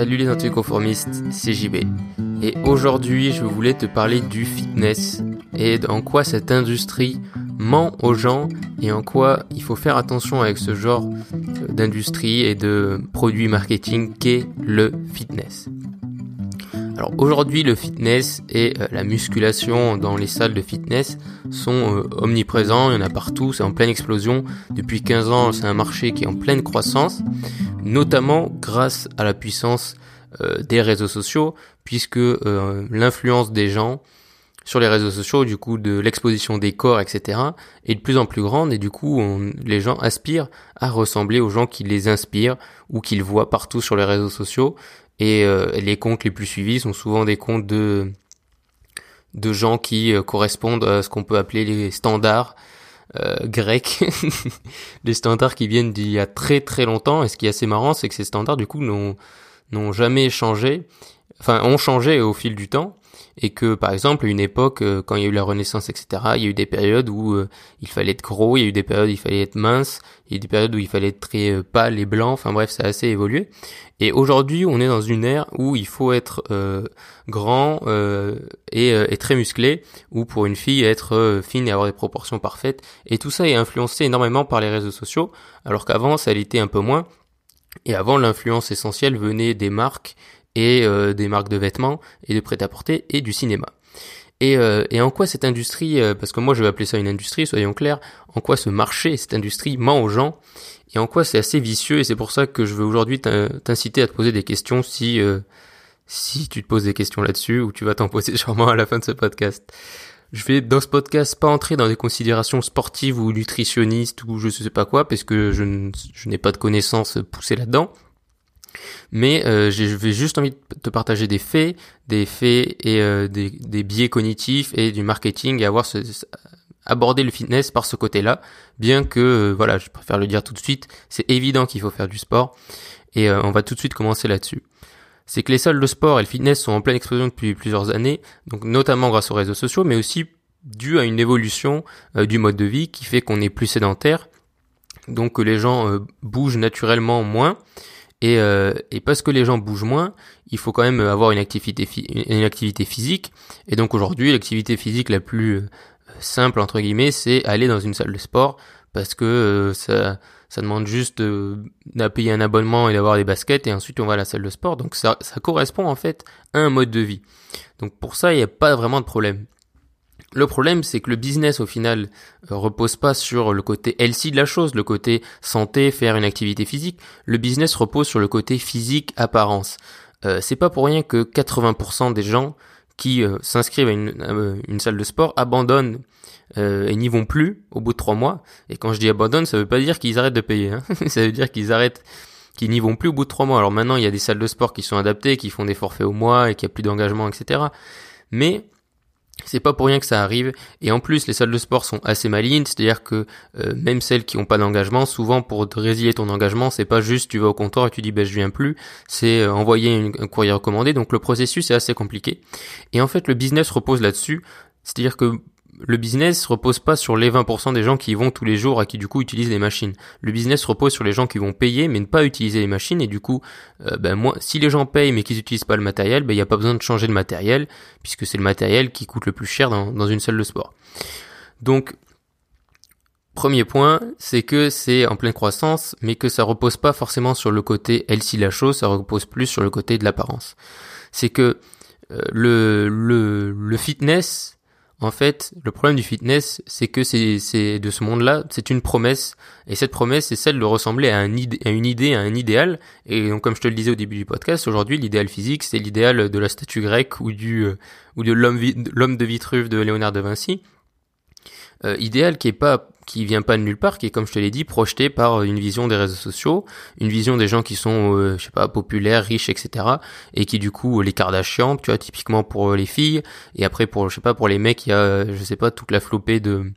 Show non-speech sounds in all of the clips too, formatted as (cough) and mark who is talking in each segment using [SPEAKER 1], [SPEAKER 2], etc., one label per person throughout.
[SPEAKER 1] Salut les anticonformistes, c'est JB. Et aujourd'hui, je voulais te parler du fitness et en quoi cette industrie ment aux gens et en quoi il faut faire attention avec ce genre d'industrie et de produits marketing qu'est le fitness. Alors aujourd'hui, le fitness et euh, la musculation dans les salles de fitness sont euh, omniprésents, il y en a partout, c'est en pleine explosion. Depuis 15 ans, c'est un marché qui est en pleine croissance, notamment grâce à la puissance euh, des réseaux sociaux, puisque l'influence des gens sur les réseaux sociaux, du coup de l'exposition des corps, etc., est de plus en plus grande et du coup les gens aspirent à ressembler aux gens qui les inspirent ou qu'ils voient partout sur les réseaux sociaux et euh, les comptes les plus suivis sont souvent des comptes de de gens qui euh, correspondent à ce qu'on peut appeler les standards euh, grecs, (laughs) les standards qui viennent d'il y a très très longtemps. Et ce qui est assez marrant, c'est que ces standards du coup n'ont n'ont jamais changé, enfin ont changé au fil du temps et que par exemple à une époque euh, quand il y a eu la Renaissance etc il y a eu des périodes où euh, il fallait être gros il y a eu des périodes où il fallait être mince il y a eu des périodes où il fallait être très euh, pâle et blanc. Enfin bref ça a assez évolué. Et aujourd'hui on est dans une ère où il faut être grand et, et, très musclé ou pour une fille être fine et avoir des proportions parfaites. Et tout ça est influencé énormément par les réseaux sociaux alors qu'avant ça l'était un peu moins. Et avant l'influence essentielle venait des marques et euh, des marques de vêtements et de prêt-à-porter et du cinéma. Et, euh, et, en quoi cette industrie, euh, parce que moi je vais appeler ça une industrie, soyons clairs, en quoi ce marché, cette industrie ment aux gens, et en quoi c'est assez vicieux, et c'est pour ça que je veux aujourd'hui t'inciter à te poser des questions si, si tu te poses des questions là-dessus, ou tu vas t'en poser (laughs) sûrement à la fin de ce podcast. Je vais dans ce podcast pas entrer dans des considérations sportives ou nutritionnistes ou je sais pas quoi, parce que je n'ai pas de connaissances poussées là-dedans. Mais euh, je vais juste envie de te partager des faits, des faits et euh, des, des, biais cognitifs et du marketing et avoir ce, aborder le fitness par ce côté-là, bien que euh, voilà, je préfère le dire tout de suite, c'est évident qu'il faut faire du sport et euh, on va tout de suite commencer là-dessus. C'est que les salles de sport et le fitness sont en pleine explosion depuis plusieurs années, donc notamment grâce aux réseaux sociaux, mais aussi dû à une évolution du mode de vie qui fait qu'on est plus sédentaire, donc que les gens bougent naturellement moins et, euh, et, parce que les gens bougent moins, il faut quand même avoir une activité, une activité physique. Et donc aujourd'hui, l'activité physique la plus euh, simple entre guillemets, c'est aller dans une salle de sport parce que euh, ça, ça demande juste de, payer un abonnement et d'avoir des baskets et ensuite on va à la salle de sport. Donc ça, ça correspond en fait à un mode de vie. Donc pour ça, il n'y a pas vraiment de problème. Le problème, c'est que le business, au final, euh, repose pas sur le côté healthy de la chose, le côté santé, faire une activité physique. Le business repose sur le côté physique, apparence. Euh, c'est pas pour rien que 80% des gens qui euh, s'inscrivent à une, salle de sport abandonnent et n'y vont plus au bout de trois mois. Et quand je dis abandonnent, ça veut pas dire qu'ils arrêtent de payer. Hein. (laughs) ça veut dire qu'ils arrêtent qu'ils n'y vont plus au bout de trois mois. Alors maintenant, il y a des salles de sport qui sont adaptées, qui font des forfaits au mois et qui a plus d'engagement, etc. Mais c'est pas pour rien que ça arrive. Et en plus, les salles de sport sont assez malignes, c'est-à-dire que euh, même celles qui ont pas d'engagement, souvent pour résilier ton engagement, c'est pas juste tu vas au comptoir et tu dis ben je viens plus, c'est euh, envoyer un courrier recommandé. Donc le processus est assez compliqué. Et en fait, le business repose là-dessus, c'est-à-dire que le business repose pas sur les 20% des gens qui y vont tous les jours et qui du coup utilisent les machines. Le business repose sur les gens qui vont payer mais ne pas utiliser les machines et du coup, euh, ben si les gens payent mais qu'ils n'utilisent pas le matériel, ben il n'y a pas besoin de changer de matériel puisque c'est le matériel qui coûte le plus cher dans, une salle de sport. Donc, premier point, c'est que c'est en pleine croissance mais que ça repose pas forcément sur le côté healthy la chose, ça repose plus sur le côté de l'apparence. C'est que euh, le, le, le fitness en fait, le problème du fitness, c'est que c'est de ce monde-là, c'est une promesse, et cette promesse, c'est celle de ressembler à, un, à une idée, à un idéal. Et donc, comme je te le disais au début du podcast, aujourd'hui, l'idéal physique, c'est l'idéal de la statue grecque ou du euh, ou de l'homme de Vitruve de Léonard de Vinci. Euh, idéal qui est pas qui vient pas de nulle part, qui est comme je te l'ai dit projeté par une vision des réseaux sociaux, une vision des gens qui sont euh, je sais pas populaires, riches, etc. Et qui du coup les Kardashians, tu vois typiquement pour les filles, et après pour je sais pas pour les mecs il y a je sais pas toute la flopée de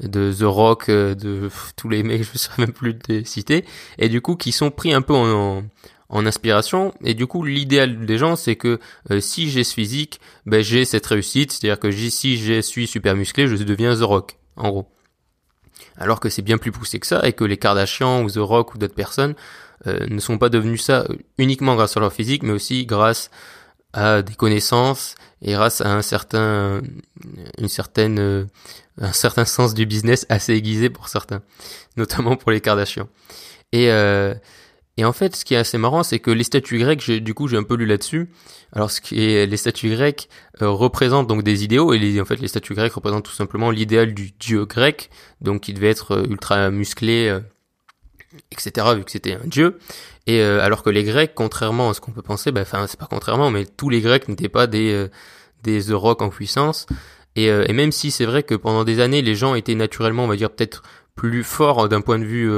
[SPEAKER 1] de The Rock, euh, de tous les mecs (laughs) je ne sais même plus de citer, et du coup qui sont pris un peu en, en inspiration et du coup l'idéal des gens c'est que si j'ai ce physique ben j'ai cette réussite c'est à dire que si je suis super musclé je deviens The Rock en gros. Alors que c'est bien plus poussé que ça et que les Kardashians ou The Rock ou d'autres personnes ne sont pas devenus ça uniquement grâce à leur physique, mais aussi grâce à des connaissances et grâce à un certain, une certaine, un certain sens du business assez aiguisé pour certains, (laughs) notamment pour les Kardashians. Et euh, et en fait, ce qui est assez marrant, c'est que les statues grecques, du coup, j'ai un peu lu là-dessus. Alors, ce qui est, les statues grecques euh, représentent donc des idéaux, et les, en fait, les statues grecques représentent tout simplement l'idéal du dieu grec, donc qui devait être euh, ultra musclé, euh, etc., vu que c'était un dieu. Et alors que les Grecs, contrairement à ce qu'on peut penser, bah, enfin, c'est pas contrairement, mais tous les Grecs n'étaient pas des des The en puissance. Et, et même si c'est vrai que pendant des années, les gens étaient naturellement, on va dire, peut-être plus forts d'un point de vue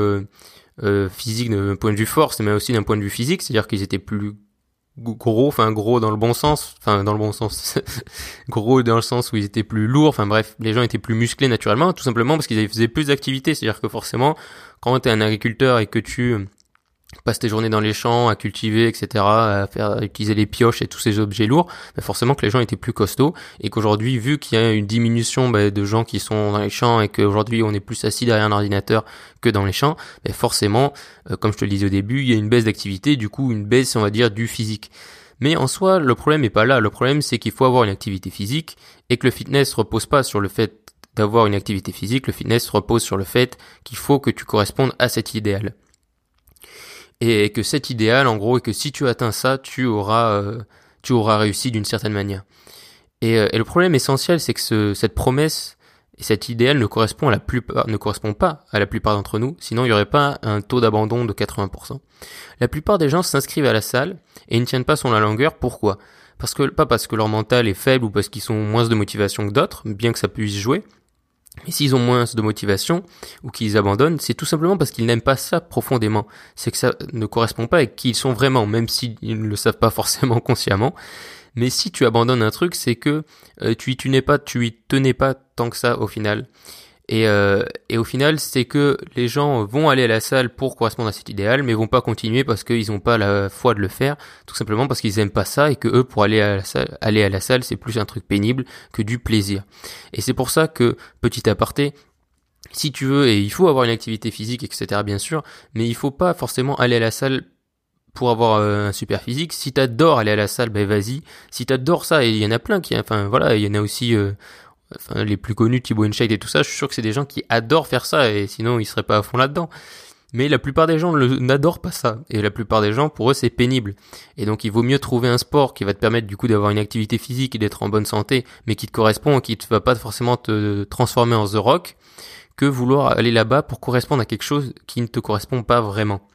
[SPEAKER 1] euh, physique d'un point de vue force, mais aussi d'un point de vue physique, c'est-à-dire qu'ils étaient plus gros, enfin gros dans le bon sens, enfin dans le bon sens, (laughs) gros dans le sens où ils étaient plus lourds, enfin bref, les gens étaient plus musclés naturellement, tout simplement parce qu'ils faisaient plus d'activités, c'est-à-dire que forcément, quand tu es un agriculteur et que tu passe tes journées dans les champs à cultiver, etc., à faire utiliser les pioches et tous ces objets lourds, bah forcément que les gens étaient plus costauds et qu'aujourd'hui, vu qu'il y a une diminution bah, de gens qui sont dans les champs et qu'aujourd'hui on est plus assis derrière un ordinateur que dans les champs, bah forcément, euh, comme je te le disais au début, il y a une baisse d'activité, du coup une baisse, on va dire, du physique. Mais en soi, le problème n'est pas là. Le problème, c'est qu'il faut avoir une activité physique et que le fitness repose pas sur le fait d'avoir une activité physique. Le fitness repose sur le fait qu'il faut que tu correspondes à cet idéal et que cet idéal, en gros, et que si tu atteins ça, tu auras, euh, tu auras réussi d'une certaine manière. Et, euh, et, le problème essentiel, c'est que ce, cette promesse et cet idéal ne correspond à la plupart, ne correspond pas à la plupart d'entre nous. Sinon, il n'y aurait pas un taux d'abandon de 80%. La plupart des gens s'inscrivent à la salle et ne tiennent pas sur la longueur. Pourquoi? Parce que pas parce que leur mental est faible ou parce qu'ils sont moins de motivation que d'autres, bien que ça puisse jouer, mais s'ils ont moins de motivation ou qu'ils abandonnent, c'est tout simplement parce qu'ils n'aiment pas ça profondément. C'est que ça ne correspond pas avec qui ils sont vraiment, même s'ils ne le savent pas (laughs) forcément consciemment. Mais si tu abandonnes un truc, c'est que euh, tu y tenais pas, tu y tenais pas tant que ça au final. Et, euh, et au final, c'est que les gens vont aller à la salle pour correspondre à cet idéal, mais vont pas continuer parce qu'ils n'ont pas la foi de le faire, tout simplement parce qu'ils aiment pas ça et que eux, pour aller à la salle, à la salle, c'est plus un truc pénible que du plaisir. Et c'est pour ça que, petit aparté, si tu veux, et il faut avoir une activité physique, etc., bien sûr, mais il faut pas forcément aller à la salle pour avoir euh, un super physique. Si t'adores aller à la salle, ben vas-y. Si t'adores ça, et il y en a plein qui, enfin voilà, il y en a aussi, euh, enfin, les plus connus, Thibaut InShape et tout ça, je suis sûr que c'est des gens qui adorent faire ça et sinon ils seraient pas à fond là-dedans. Mais la plupart des gens n'adorent pas ça. Et la plupart des gens, pour eux, c'est pénible. Et donc, il vaut mieux trouver un sport qui va te permettre, du coup, d'avoir une activité physique et d'être en bonne santé, mais qui te correspond et qui ne va pas forcément te transformer en The Rock, que vouloir aller là-bas pour correspondre à quelque chose qui ne te correspond pas vraiment.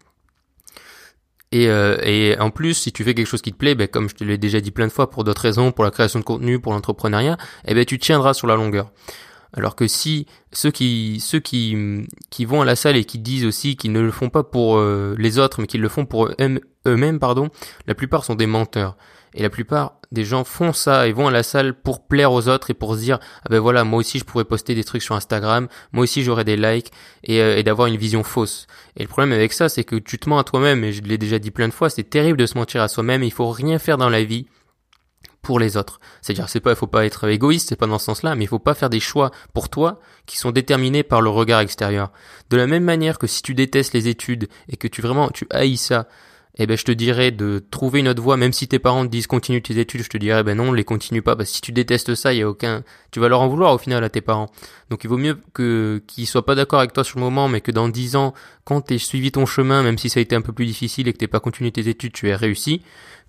[SPEAKER 1] Et, euh, et en plus, si tu fais quelque chose qui te plaît, ben, comme je te l'ai déjà dit plein de fois, pour d'autres raisons, pour la création de contenu, pour l'entrepreneuriat, eh ben, tu tiendras sur la longueur. Alors que si ceux qui ceux qui qui vont à la salle et qui disent aussi qu'ils ne le font pas pour euh, les autres, mais qu'ils le font pour eux-mêmes, pardon, la plupart sont des menteurs. Et la plupart des gens font ça et vont à la salle pour plaire aux autres et pour se dire ah ben voilà moi aussi je pourrais poster des trucs sur Instagram, moi aussi j'aurais des likes et, euh, et d'avoir une vision fausse. Et le problème avec ça c'est que tu te mens à toi-même et je l'ai déjà dit plein de fois, c'est terrible de se mentir à soi-même. Il faut rien faire dans la vie pour les autres. C'est-à-dire c'est pas il faut pas être égoïste, c'est pas dans ce sens-là, mais il faut pas faire des choix pour toi qui sont déterminés par le regard extérieur. De la même manière que si tu détestes les études et que tu vraiment tu haïs ça, eh ben je te dirais de trouver une autre voie, même si tes parents te disent continue tes études, je te dirais ben non, les continue pas, parce que si tu détestes ça, il y a aucun, tu vas leur en vouloir au final à tes parents. Donc il vaut mieux que qu'ils soient pas d'accord avec toi sur le moment, mais que dans dix ans, quand t'aies suivi ton chemin, même si ça a été un peu plus difficile et que t'aies pas continué tes études, tu aies réussi,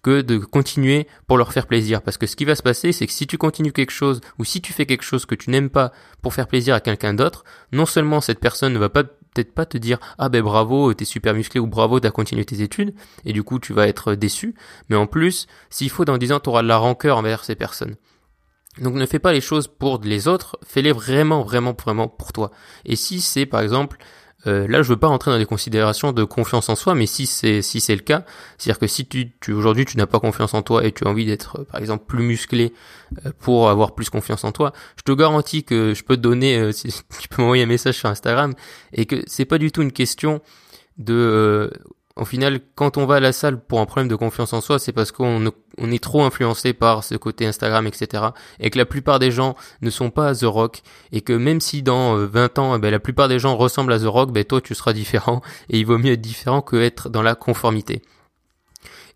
[SPEAKER 1] que de continuer pour leur faire plaisir. Parce que ce qui va se passer, c'est que si tu continues quelque chose ou si tu fais quelque chose que tu n'aimes pas pour faire plaisir à quelqu'un d'autre, non seulement cette personne ne va pas peut-être pas te dire ah ben bravo t'es super musclé ou bravo t'as continué tes études et du coup tu vas être déçu. Mais en plus s'il faut dans 10 ans t'auras de la rancœur envers ces personnes. Donc ne fais pas les choses pour les autres fais-les vraiment vraiment vraiment pour toi. Et si c'est par exemple euh, là, je veux pas rentrer dans des considérations de confiance en soi, mais si c'est si c'est le cas, c'est-à-dire que si tu, tu aujourd'hui tu n'as pas confiance en toi et tu as envie d'être par exemple plus musclé euh, pour avoir plus confiance en toi, je te garantis que je peux te donner, euh, si, (laughs) tu peux m'envoyer un message sur Instagram et que c'est pas du tout une question de au final, quand on va à la salle pour un problème de confiance en soi, c'est parce qu'on on est trop influencé par ce côté Instagram, etc. Et que la plupart des gens ne sont pas The Rock. Et que même si dans 20 euh, ans, eh ben, la plupart des gens ressemblent à The Rock, ben, toi, tu seras différent. Et il vaut mieux être différent que être dans la conformité.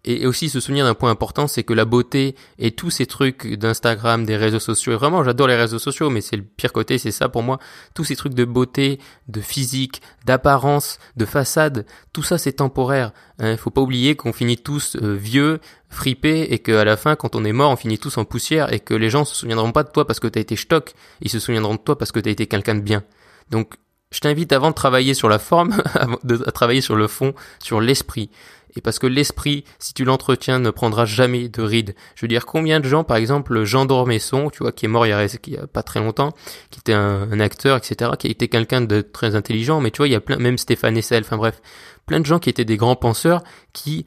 [SPEAKER 1] Et aussi se souvenir d'un point important, c'est que la beauté et tous ces trucs d'Instagram, des réseaux sociaux, vraiment j'adore les réseaux sociaux, mais c'est le pire côté, c'est ça pour moi, tous ces trucs de beauté, de physique, d'apparence, de façade, tout ça c'est temporaire. Il hein. faut pas oublier qu'on finit tous euh, vieux, fripés, et qu'à la fin, quand on est mort, on finit tous en poussière, et que les gens se souviendront pas de toi parce que t'as été stock, ils se souviendront de toi parce que t'as été quelqu'un de bien. Donc je t'invite avant de travailler sur la forme, (laughs) à travailler sur le fond, sur l'esprit et parce que l'esprit, si tu l'entretiens, ne prendra jamais de rides. Je veux dire, combien de gens, par exemple, Jean Dormesson, tu vois, qui est mort il y a, pas très longtemps, qui était un, acteur, etc., qui été quelqu'un de très intelligent, mais tu vois, il y a plein, même Stéphane Essel, enfin bref, plein de gens qui étaient des grands penseurs, qui,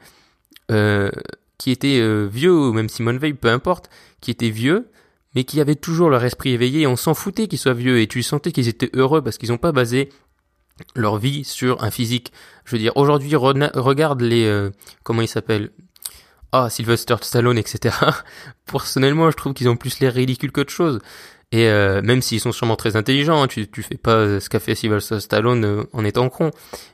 [SPEAKER 1] euh, qui étaient euh, vieux, ou même Simone Veil, peu importe, qui étaient vieux, mais qui avaient toujours leur esprit éveillé, et on s'en foutait qu'ils soient vieux, et tu sentais qu'ils étaient heureux parce qu'ils n'ont pas basé leur vie sur un physique. Je veux dire, aujourd'hui, regarde les... Euh, comment ils s'appellent? Ah, Sylvester Stallone, etc. (laughs) Personnellement, je trouve qu'ils ont plus l'air ridicules qu'autre chose. Et euh, même s'ils sont sûrement très intelligents, hein, tu, tu fais pas ce qu'a fait Sylvester Stallone euh, en étant con.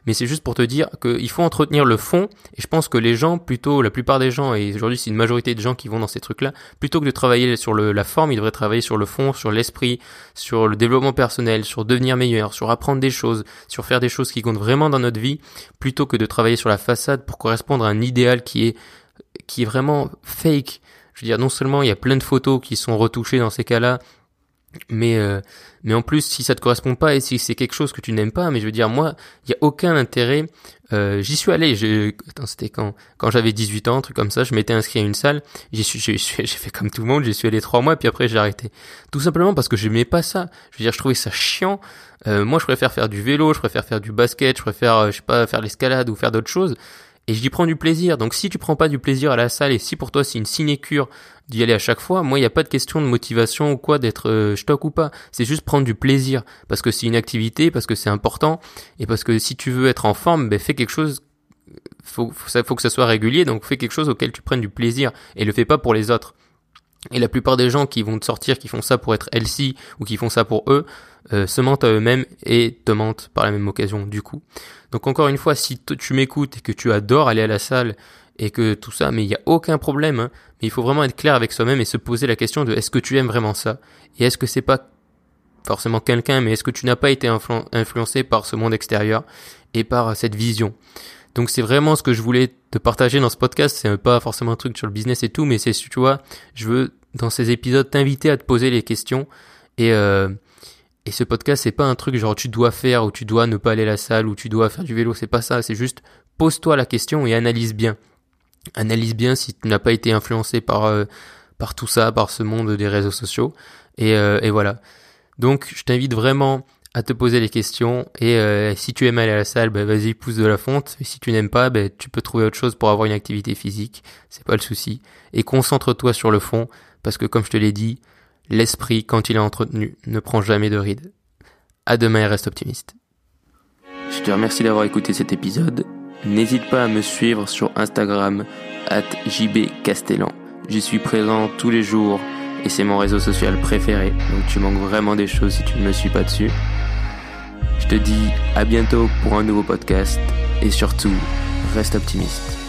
[SPEAKER 1] Mais c'est juste pour te dire qu'il faut entretenir le fond. Et je pense que les gens, plutôt la plupart des gens, et aujourd'hui c'est une majorité de gens qui vont dans ces trucs-là, plutôt que de travailler sur le, la forme, ils devraient travailler sur le fond, sur l'esprit, sur le développement personnel, sur devenir meilleur, sur apprendre des choses, sur faire des choses qui comptent vraiment dans notre vie, plutôt que de travailler sur la façade pour correspondre à un idéal qui est qui est vraiment fake. Je veux dire, non seulement il y a plein de photos qui sont retouchées dans ces cas-là, mais euh, mais en plus si ça te correspond pas et si c'est quelque chose que tu n'aimes pas mais je veux dire moi il y a aucun intérêt euh, j'y suis allé. Je attends c'était quand quand j'avais 18 ans un truc comme ça je m'étais inscrit à une salle j'y suis (laughs) j'ai fait comme tout le monde j'y suis allé trois mois puis après j'ai arrêté. Tout simplement parce que j'aimais pas ça. Je veux dire je trouvais ça chiant. Euh, moi je préfère faire du vélo je préfère faire du basket je préfère euh, je sais pas faire l'escalade ou faire d'autres choses et j'y prends du plaisir. Donc si tu prends pas du plaisir à la salle et si pour toi c'est une sinécure d'y aller à chaque fois, moi il n'y a pas de question de motivation ou quoi d'être euh, stock ou pas. C'est juste prendre du plaisir parce que c'est une activité, parce que c'est important et parce que si tu veux être en forme, ben fais quelque chose. Faut, faut, ça, faut que ça soit régulier, donc fais quelque chose auquel tu prennes du plaisir et le fais pas pour les autres. Et la plupart des gens qui vont te sortir, qui font ça pour être healthy ou qui font ça pour eux, euh, se mentent à eux-mêmes et te mentent par la même occasion du coup. Donc encore une fois, si tu m'écoutes et que tu adores aller à la salle et que tout ça, mais il n'y a aucun problème, hein, mais il faut vraiment être clair avec soi-même et se poser la question de est-ce que tu aimes vraiment ça Et est-ce que c'est pas forcément quelqu'un, mais est-ce que tu n'as pas été influencé par ce monde extérieur et par cette vision? Donc c'est vraiment ce que je voulais te partager dans ce podcast. C'est pas forcément un truc sur le business et tout, mais c'est tu vois, je veux dans ces épisodes t'inviter à te poser les questions et euh, et ce podcast c'est pas un truc genre tu dois faire ou tu dois ne pas aller à la salle ou tu dois faire du vélo. C'est pas ça. C'est juste pose-toi la question et analyse bien. Analyse bien si tu n'as pas été influencé par euh, par tout ça, par ce monde des réseaux sociaux. Et, euh, et voilà. Donc je t'invite vraiment à te poser les questions et euh, si tu aimes aller à la salle, bah, vas-y pousse de la fonte. Et si tu n'aimes pas, bah, tu peux trouver autre chose pour avoir une activité physique, c'est pas le souci. Et concentre-toi sur le fond parce que comme je te l'ai dit, l'esprit quand il est entretenu ne prend jamais de rides. À demain et reste optimiste. Je te remercie d'avoir écouté cet épisode. N'hésite pas à me suivre sur Instagram at jbcastellan. J'y suis présent tous les jours et c'est mon réseau social préféré. Donc tu manques vraiment des choses si tu ne me suis pas dessus. Je te dis à bientôt pour un nouveau podcast et surtout, reste optimiste.